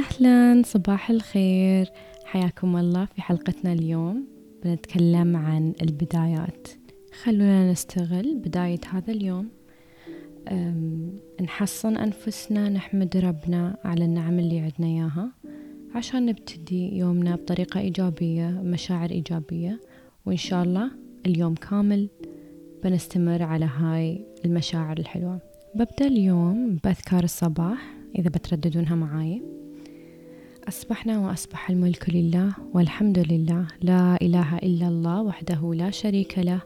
أهلا صباح الخير. حياكم الله في حلقتنا اليوم. بنتكلم عن البدايات. خلونا نستغل بداية هذا اليوم. نحصن أنفسنا نحمد ربنا على النعم اللي عندنا إياها عشان نبتدي يومنا بطريقة إيجابية مشاعر إيجابية. وإن شاء الله اليوم كامل بنستمر على هاي المشاعر الحلوة. ببدأ اليوم بأذكار الصباح إذا بترددونها معاي. أصبحنا وأصبح الملك لله والحمد لله. لا إله إلا الله وحده لا شريك له.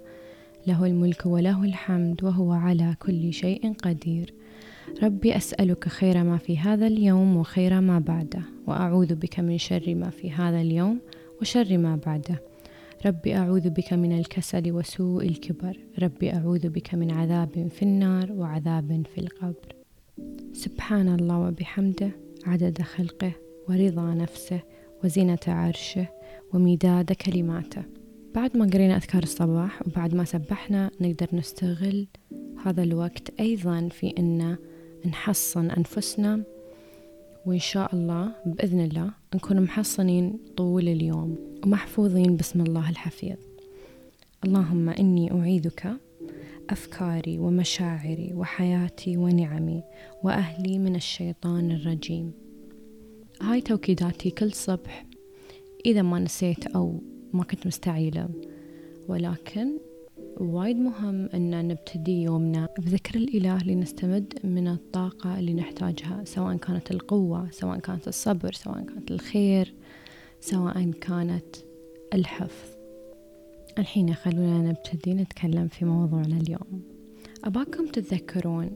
له الملك وله الحمد وهو على كل شيء قدير. ربي أسألك خير ما في هذا اليوم وخير ما بعده وأعوذ بك من شر ما في هذا اليوم وشر ما بعده. ربي أعوذ بك من الكسل وسوء الكبر. ربي أعوذ بك من عذاب في النار وعذاب في القبر. سبحان الله وبحمده عدد خلقه ورضا نفسه وزينة عرشه ومداد كلماته. بعد ما قرينا أذكار الصباح وبعد ما سبحنا نقدر نستغل هذا الوقت أيضا في أن نحصن أنفسنا وإن شاء الله بإذن الله نكون محصنين طول اليوم ومحفوظين باسم الله الحفيظ. اللهم إني أعيذك أفكاري ومشاعري وحياتي ونعمي وأهلي من الشيطان الرجيم. هاي توكيداتي كل صبح إذا ما نسيت أو ما كنت مستعيلة. ولكن وايد مهم أن نبتدي يومنا بذكر الإله لنستمد من الطاقة اللي نحتاجها سواء كانت القوة سواء كانت الصبر سواء كانت الخير سواء كانت الحفظ. الحين خلونا نبتدي نتكلم في موضوعنا اليوم. أباكم تتذكرون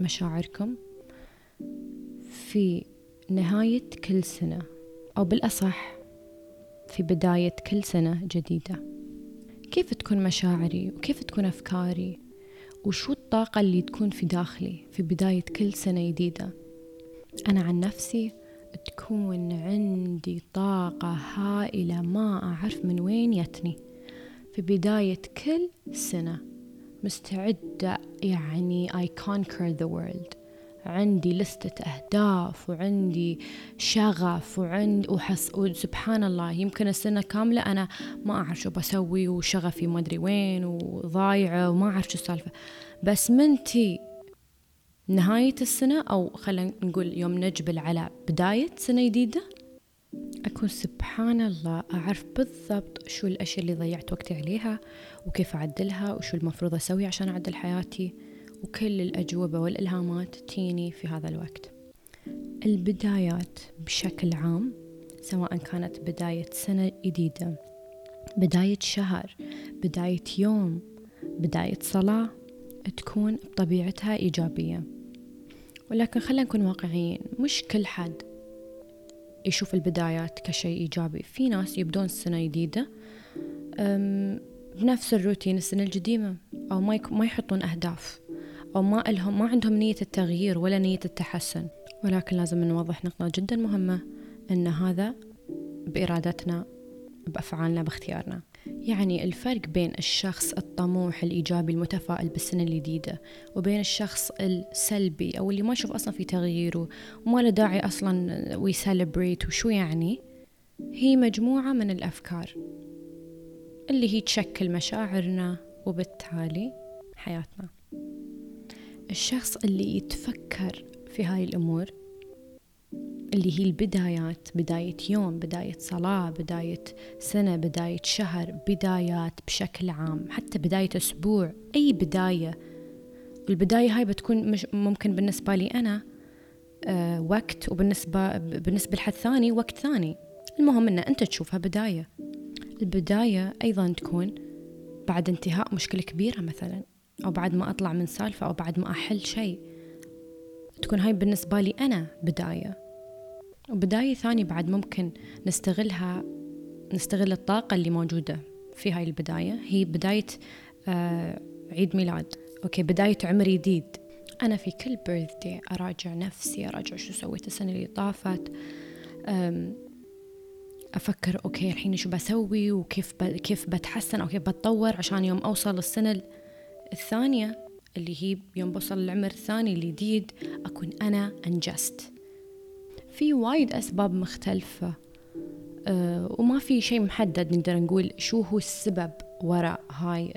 مشاعركم في نهاية كل سنة أو بالأصح في بداية كل سنة جديدة. كيف تكون مشاعري؟ وكيف تكون أفكاري؟ وشو الطاقة اللي تكون في داخلي في بداية كل سنة جديدة؟ أنا عن نفسي تكون عندي طاقة هائلة ما أعرف من وين يتني. في بداية كل سنة مستعدة يعني I conquer the world. عندي لستة أهداف وعندي شغف وعندي وحس وسبحان الله يمكن السنة كاملة أنا ما أعرف شو بسوي وشغفي ما أدري وين وضايعة وما أعرف شو السالفة. بس منتي نهاية السنة أو خلينا نقول يوم نجبل على بداية سنة جديدة؟ أكون سبحان الله أعرف بالضبط شو الأشياء اللي ضيعت وقتي عليها وكيف أعدلها وشو المفروض أسوي عشان أعدل حياتي. وكل الأجوبة والإلهامات تيني في هذا الوقت. البدايات بشكل عام سواء كانت بداية سنة جديدة بداية شهر بداية يوم بداية صلاة تكون بطبيعتها إيجابية. ولكن خلينا نكون واقعيين مش كل حد يشوف البدايات كشيء إيجابي. في ناس يبدون السنة جديدة بنفس الروتين السنة القديمة أو ما, ما يحطون أهداف. أو ما لهم ما عندهم نية التغيير ولا نية التحسن. ولكن لازم نوضح نقطة جدا مهمة أن هذا بإرادتنا بأفعالنا باختيارنا. يعني الفرق بين الشخص الطموح الإيجابي المتفائل بالسنة الجديدة وبين الشخص السلبي أو اللي ما يشوف أصلا في تغيير وما له داعي أصلا ويسلبريت وشو يعني؟ هي مجموعة من الأفكار اللي هي تشكل مشاعرنا وبالتالي حياتنا. الشخص اللي يتفكر في هاي الأمور اللي هي البدايات بداية يوم بداية صلاة بداية سنة بداية شهر بدايات بشكل عام حتى بداية أسبوع أي بداية. البداية هاي بتكون مش ممكن بالنسبة لي أنا آه وقت وبالنسبة بالنسبة لحد ثاني وقت ثاني. المهم أن أنت تشوفها بداية. البداية أيضا تكون بعد انتهاء مشكلة كبيرة مثلا. أو بعد ما أطلع من سالفة أو بعد ما أحل شيء. تكون هاي بالنسبة لي أنا بداية. وبداية ثانية بعد ممكن نستغلها نستغل الطاقة اللي موجودة في هاي البداية. هي بداية آه عيد ميلاد. أوكي بداية عمر جديد. أنا في كل birthday أراجع نفسي أراجع شو سويت السنة اللي طافت. أفكر أوكي الحين شو بسوي وكيف ب... كيف بتحسن أو كيف بتطور عشان يوم أوصل السنة الثانية اللي هي يوم بوصل العمر الثاني الجديد أكون أنا أنجزت في وايد أسباب مختلفة. أه وما في شيء محدد نقدر نقول شو هو السبب وراء هاي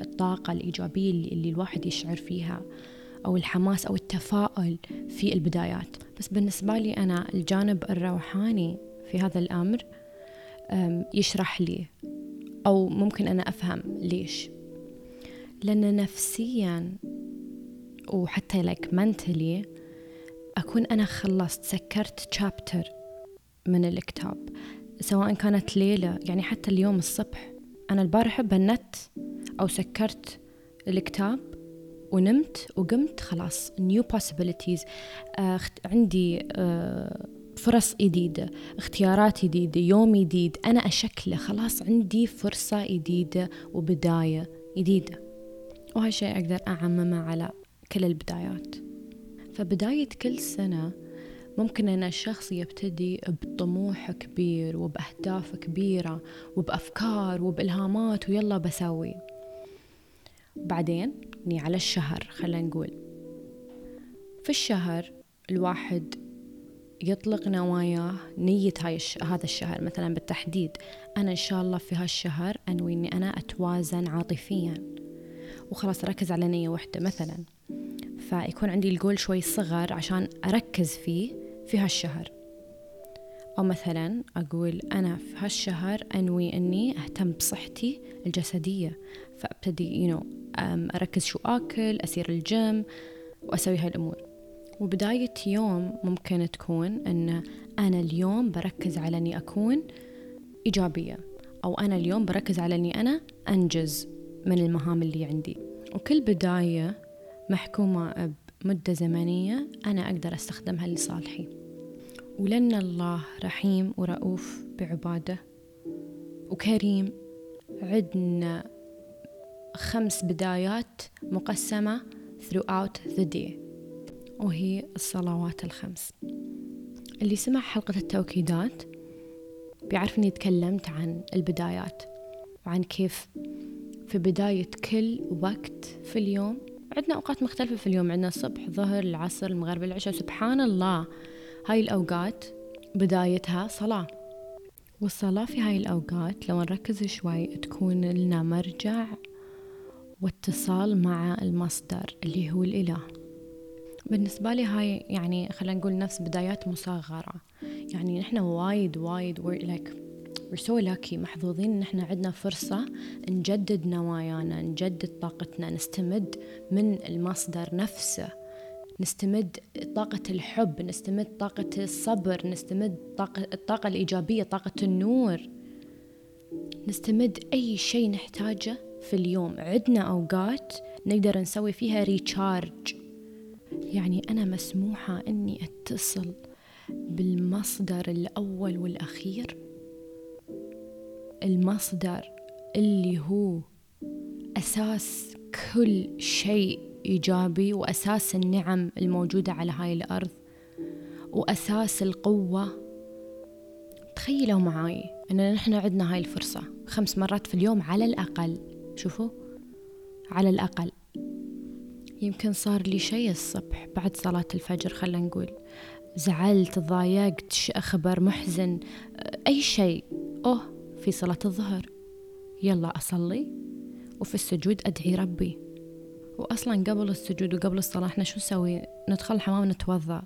الطاقة الإيجابية اللي, الواحد يشعر فيها أو الحماس أو التفاؤل في البدايات. بس بالنسبة لي أنا الجانب الروحاني في هذا الأمر يشرح لي أو ممكن أنا أفهم ليش. لأن نفسيا وحتى like mentally أكون أنا خلصت سكرت chapter من الكتاب سواء كانت ليلة يعني حتى اليوم الصبح. أنا البارحة بنت أو سكرت الكتاب ونمت وقمت خلاص. New possibilities. آه عندي آه فرص جديدة اختيارات جديدة يوم جديد. أنا أشكله خلاص عندي فرصة جديدة وبداية جديدة. وهالشيء أقدر أعممه على كل البدايات. فبداية كل سنة ممكن أن الشخص يبتدي بطموح كبير وبأهداف كبيرة وبأفكار وبإلهامات ويلا بسوي. بعدين ني على الشهر خلينا نقول. في الشهر الواحد يطلق نواياه نية هاي الش... هذا الشهر. مثلا بالتحديد أنا إن شاء الله في هالشهر أنوي إني أنا أتوازن عاطفيا. وخلاص أركز على نية واحدة مثلا. فيكون عندي الجول شوي صغر عشان أركز فيه في هالشهر. أو مثلا أقول أنا في هالشهر أنوي أني أهتم بصحتي الجسدية. فأبتدي you know, أركز شو آكل أسير الجيم وأسوي هاي الأمور وبداية يوم ممكن تكون أن أنا اليوم بركز على أني أكون إيجابية. أو أنا اليوم بركز على أني أنا أنجز. من المهام اللي عندي. وكل بداية محكومة بمدة زمنية أنا أقدر أستخدمها لصالحي. ولأن الله رحيم ورؤوف بعبادة وكريم. عدنا خمس بدايات مقسمة throughout the day وهي الصلوات الخمس. اللي سمع حلقة التوكيدات بيعرف أني تكلمت عن البدايات وعن كيف في بداية كل وقت في اليوم. عندنا أوقات مختلفة في اليوم عندنا الصبح ظهر العصر المغرب العشاء. سبحان الله هاي الأوقات بدايتها صلاة. والصلاة في هاي الأوقات لو نركز شوي تكون لنا مرجع واتصال مع المصدر اللي هو الإله. بالنسبة لي هاي يعني خلينا نقول نفس بدايات مصغرة. يعني نحن وايد وايد we're like so lucky. محظوظين إن إحنا عندنا فرصة نجدد نوايانا نجدد طاقتنا نستمد من المصدر نفسه. نستمد طاقة الحب نستمد طاقة الصبر نستمد طاقة الطاقة الإيجابية طاقة النور. نستمد أي شيء نحتاجه في اليوم. عندنا أوقات نقدر نسوي فيها ريتشارج يعني أنا مسموحة أني أتصل بالمصدر الأول والأخير. المصدر اللي هو أساس كل شيء إيجابي وأساس النعم الموجودة على هاي الأرض وأساس القوة. تخيلوا معاي أن نحن عندنا هاي الفرصة خمس مرات في اليوم على الأقل. شوفوا على الأقل. يمكن صار لي شيء الصبح بعد صلاة الفجر خلينا نقول. زعلت ضايقت خبر محزن أي شيء. أوه في صلاة الظهر. يلا أصلي وفي السجود أدعي ربي. وأصلا قبل السجود وقبل الصلاة إحنا شو نسوي؟ ندخل الحمام نتوضأ.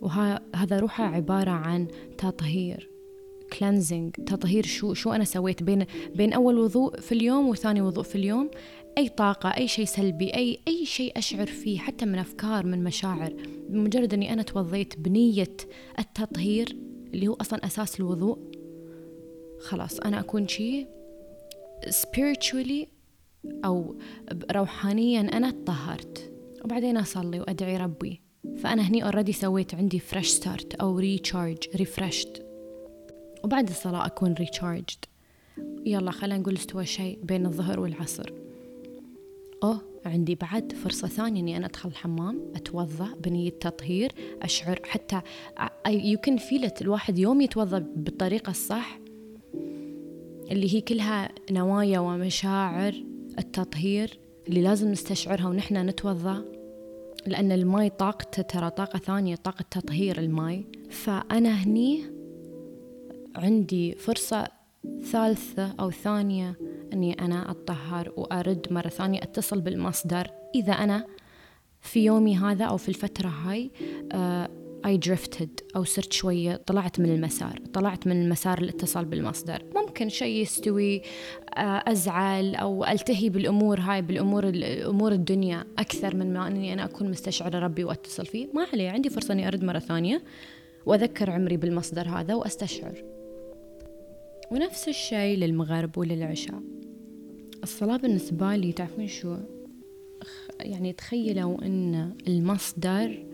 وهذا روحه عبارة عن تطهير cleansing تطهير شو شو أنا سويت بين بين أول وضوء في اليوم وثاني وضوء في اليوم. أي طاقة أي شيء سلبي اي أي شيء أشعر فيه حتى من أفكار من مشاعر. بمجرد إني أنا توضيت بنية التطهير اللي هو أصلا أساس الوضوء. خلاص أنا أكون شيء spiritually أو روحانيا أنا تطهرت وبعدين أصلي وأدعي ربي. فأنا هني already سويت عندي fresh start أو recharge refreshed وبعد الصلاة أكون recharged يلا خلينا نقول استوى شيء بين الظهر والعصر. أوه عندي بعد فرصة ثانية إني أنا أدخل الحمام أتوضأ بنية تطهير أشعر حتى you can feel it الواحد يوم يتوضأ بالطريقة الصح اللي هي كلها نوايا ومشاعر التطهير اللي لازم نستشعرها ونحن نتوضأ لأن الماي طاقته ترى طاقة ثانية طاقة تطهير الماي. فأنا هني عندي فرصة ثالثة أو ثانية أني أنا أتطهر وأرد مرة ثانية أتصل بالمصدر. إذا أنا في يومي هذا أو في الفترة هاي اي uh, درفتد أو صرت شوية طلعت من المسار طلعت من المسار الاتصال بالمصدر. ممكن شيء يستوي uh, أزعل أو ألتهي بالأمور هاي بالأمور أمور الدنيا أكثر من ما أني أنا أكون مستشعرة ربي وأتصل فيه. ما عليه عندي فرصة أني أرد مرة ثانية وأذكر عمري بالمصدر هذا وأستشعر. ونفس الشيء للمغرب وللعشاء. الصلاة بالنسبة لي تعرفون شو؟ يعني تخيلوا إن المصدر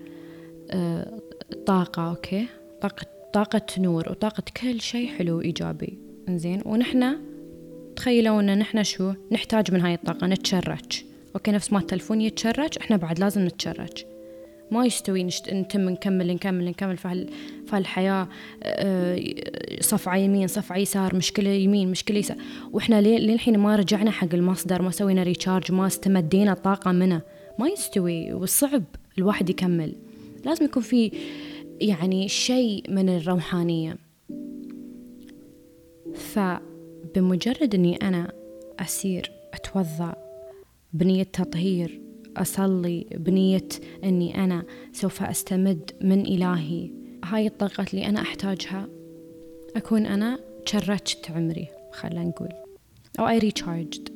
آه، طاقة أوكي؟ طاقة طاقة نور وطاقة كل شيء حلو ايجابي انزين ونحنا تخيلوا إن نحنا شو؟ نحتاج من هاي الطاقة نتشرج. أوكي نفس ما التلفون يتشرج إحنا بعد لازم نتشرج. ما يستوي نشت... نتم نكمل نكمل نكمل في فهالحياة آه، صفعة يمين صفعة يسار مشكلة يمين مشكلة يسار. وإحنا للحين ما رجعنا حق المصدر ما سوينا ريتشارج ما استمدينا طاقة منه. ما يستوي والصعب الواحد يكمل. لازم يكون في يعني شيء من الروحانية. فبمجرد أني أنا أسير أتوضأ بنية تطهير أصلي بنية أني أنا سوف أستمد من إلهي. هاي الطاقات اللي أنا أحتاجها أكون أنا تشرجت عمري خلينا نقول أو I recharged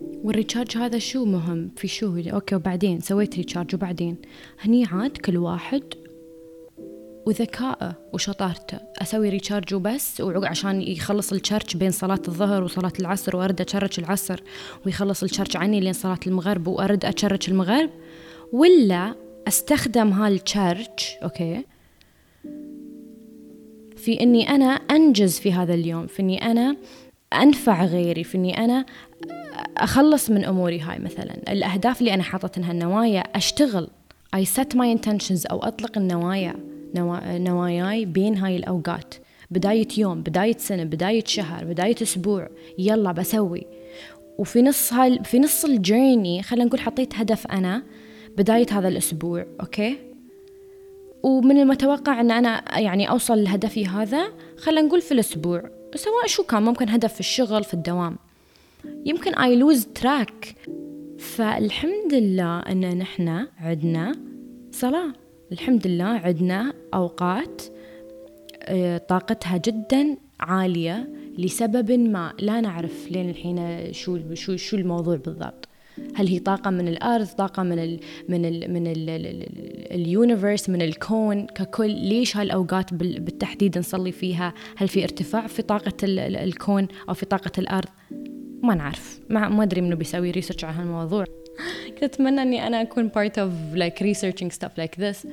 وال recharge هذا شو مهم؟ في شو أوكي وبعدين سويت recharge وبعدين؟ هني عاد كل واحد وذكائه وشطارته. أسوي recharge وبس عشان يخلص ال charge بين صلاة الظهر وصلاة العصر وأرد أشرج العصر ويخلص ال charge عني لين صلاة المغرب وأرد أشرج المغرب. ولا أستخدم هال charge أوكي في إني أنا أنجز في هذا اليوم في إني أنا أنفع غيري في إني أنا أخلص من أموري هاي مثلا. الأهداف اللي أنا حاطتها النوايا أشتغل. I set my intentions أو أطلق النوايا. نواياي بين هاي الأوقات. بداية يوم بداية سنة بداية شهر بداية أسبوع. يلا بسوي. وفي نص هاي في نص الجيرني خلينا نقول حطيت هدف أنا بداية هذا الأسبوع أوكي؟ ومن المتوقع أن أنا يعني أوصل لهدفي هذا خلينا نقول في الأسبوع. سواء شو كان ممكن هدف في الشغل في الدوام. يمكن I lose track. فالحمد لله أن نحن عندنا صلاة. الحمد لله عندنا أوقات آه، طاقتها جدا عالية لسبب ما لا نعرف لين الحين شو شو شو الموضوع بالضبط. هل هي طاقة من الأرض طاقة من ال من ال من ال universe من الكون ككل؟ ليش هالأوقات بالتحديد نصلي فيها؟ هل في ارتفاع في طاقة الكون أو في طاقة الأرض؟ ما نعرف. ما ما أدري منو بيسوي research على هالموضوع. كنت أتمنى إني أنا أكون part of like researching stuff like this.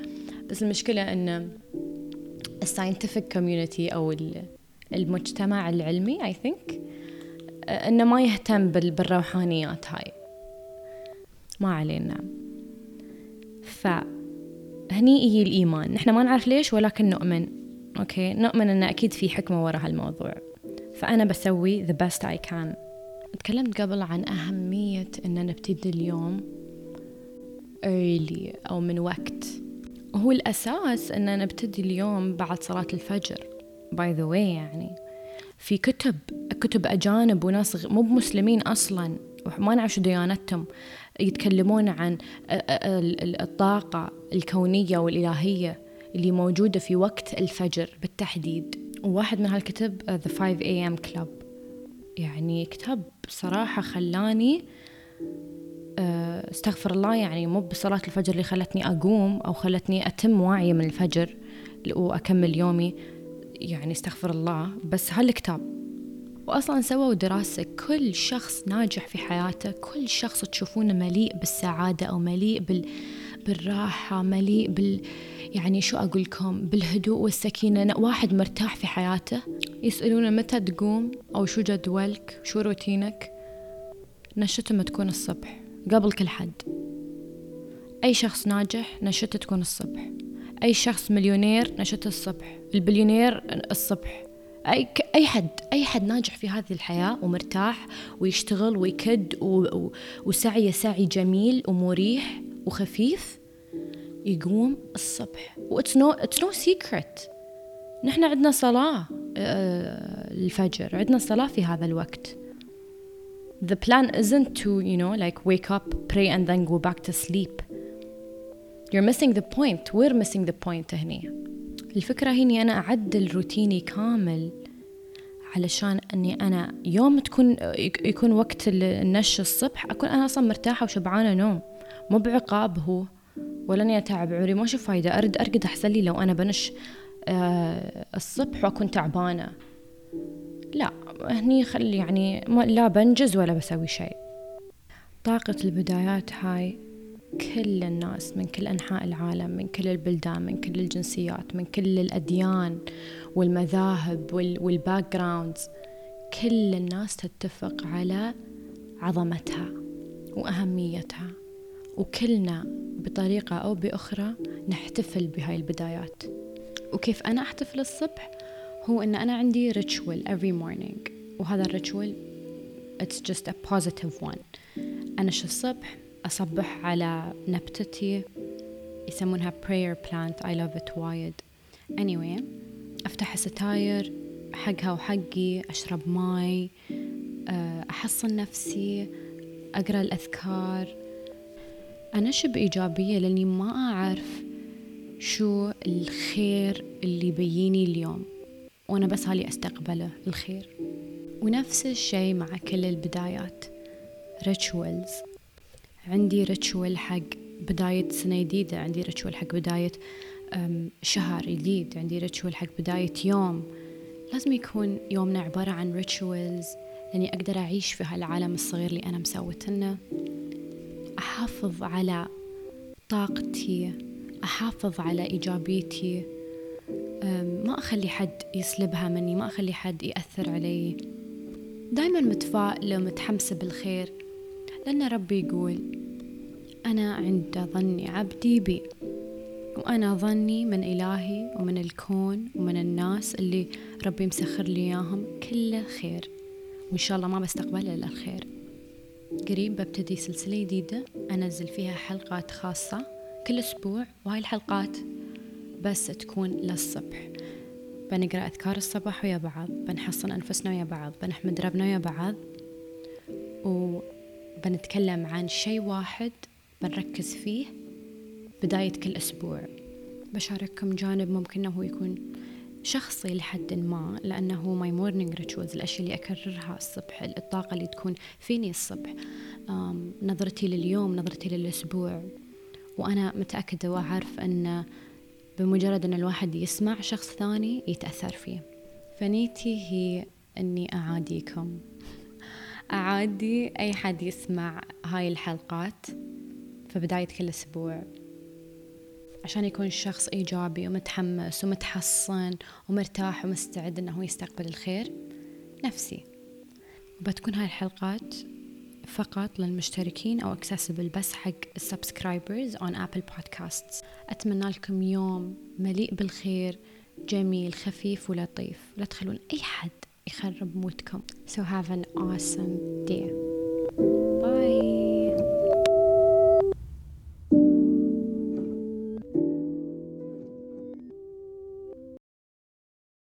بس المشكلة إن الساينتفك community أو المجتمع العلمي I think إنه ما يهتم بالروحانيات هاي. ما علينا. فهني هي الإيمان. نحن ما نعرف ليش ولكن نؤمن. أوكي؟ نؤمن إن أكيد في حكمة وراء هالموضوع. فأنا بسوي the best I can. تكلمت قبل عن أهمية إن نبتدي اليوم. Early أو من وقت. هو الأساس إن نبتدي اليوم بعد صلاة الفجر. By the way يعني. في كتب كتب أجانب وناس مو بمسلمين أصلا. وما نعرف شو ديانتهم. يتكلمون عن الطاقة الكونية والإلهية اللي موجودة في وقت الفجر بالتحديد. وواحد من هالكتب The 5 AM Club. يعني كتاب صراحة خلاني آه، استغفر الله يعني مو بصلاة الفجر اللي خلتني أقوم أو خلتني أتم واعية من الفجر وأكمل يومي يعني استغفر الله. بس هالكتاب وأصلا سووا دراسة كل شخص ناجح في حياته كل شخص تشوفونه مليء بالسعادة أو مليء بال... بالراحة مليء بال يعني شو أقول لكم بالهدوء والسكينة. واحد مرتاح في حياته. يسألونه متى تقوم أو شو جدولك شو روتينك. نشته تكون الصبح. قبل كل حد. أي شخص ناجح نشته تكون الصبح. أي شخص مليونير نشته الصبح. البليونير الصبح. أي أي حد. أي حد ناجح في هذه الحياة ومرتاح ويشتغل ويكد و... و... وسعي سعي جميل ومريح وخفيف يقوم الصبح. that's no it's no secret نحن عندنا صلاة آه، الفجر. عندنا صلاة في هذا الوقت. The plan isn't to you know like wake up pray and then go back to sleep. You're missing the point. We're missing the point هني الفكرة هي اني أنا أعدل روتيني كامل علشان أني أنا يوم تكون يكون وقت النش الصبح أكون أنا أصلا مرتاحة وشبعانة نوم. مو بعقاب هو ولا أني أتعب عمري ما أشوف فايدة. ارد أرقد أحسن لي لو أنا بنش آه الصبح وأكون تعبانة. لا. هني خلي يعني لا بنجز ولا بسوي شيء. طاقة البدايات هاي كل الناس من كل أنحاء العالم من كل البلدان من كل الجنسيات من كل الأديان والمذاهب وال backgrounds كل الناس تتفق على عظمتها وأهميتها. وكلنا بطريقة أو بأخرى نحتفل بهاي البدايات. وكيف أنا أحتفل الصبح؟ هو أن أنا عندي ritual every morning وهذا ال ritual it's just a positive one. أنا شو الصبح أصبح على نبتتي يسمونها prayer plant I love it وايد anyway أفتح الستاير حقها وحقي أشرب ماي آه، أحصن نفسي أقرأ الأذكار. أنش بإيجابية؟ لأني ما أعرف شو الخير اللي بيني اليوم. وأنا بس حالي أستقبله الخير. ونفس الشيء مع كل البدايات. rituals عندي ritual حق بداية سنة جديدة عندي ritual حق بداية شهر جديد عندي ritual حق بداية يوم. لازم يكون يومنا عبارة عن rituals لأني أقدر أعيش في هالعالم الصغير اللي أنا مسوتنه أحافظ على طاقتي. أحافظ على إيجابيتي. ما أخلي حد يسلبها مني ما أخلي حد يأثر علي. دايما متفائلة ومتحمسة بالخير لأن ربي يقول أنا عند ظن عبدي بي. وأنا ظني من إلهي ومن الكون ومن الناس اللي ربي مسخر لي إياهم كله خير. وإن شاء الله ما بستقبل إلا الخير. قريب ببتدي سلسلة جديدة أنزل فيها حلقات خاصة كل أسبوع. وهاي الحلقات بس تكون للصبح. بنقرأ أذكار الصباح ويا بعض بنحصن أنفسنا ويا بعض بنحمد ربنا ويا بعض وبنتكلم عن شيء واحد بنركز فيه بداية كل أسبوع. بشارككم جانب ممكن أنه يكون شخصي لحد ما لأنه my morning rituals الأشياء اللي أكررها الصبح الطاقة اللي تكون فيني الصبح. نظرتي لليوم نظرتي للأسبوع. وأنا متأكدة وأعرف أن بمجرد أن الواحد يسمع شخص ثاني يتأثر فيه. فنيتي هي أني أعديكم. أعدي أي حد يسمع هاي الحلقات في بداية كل أسبوع. عشان يكون شخص إيجابي ومتحمس ومتحصن ومرتاح ومستعد أنه يستقبل الخير. نفسي. وبتكون هاي الحلقات فقط للمشتركين أو accessible بس حق السبسكرايبرز on Apple Podcasts. أتمنى لكم يوم مليء بالخير جميل خفيف ولطيف. لا تخلون أي حد يخرب مودكم so have an awesome day.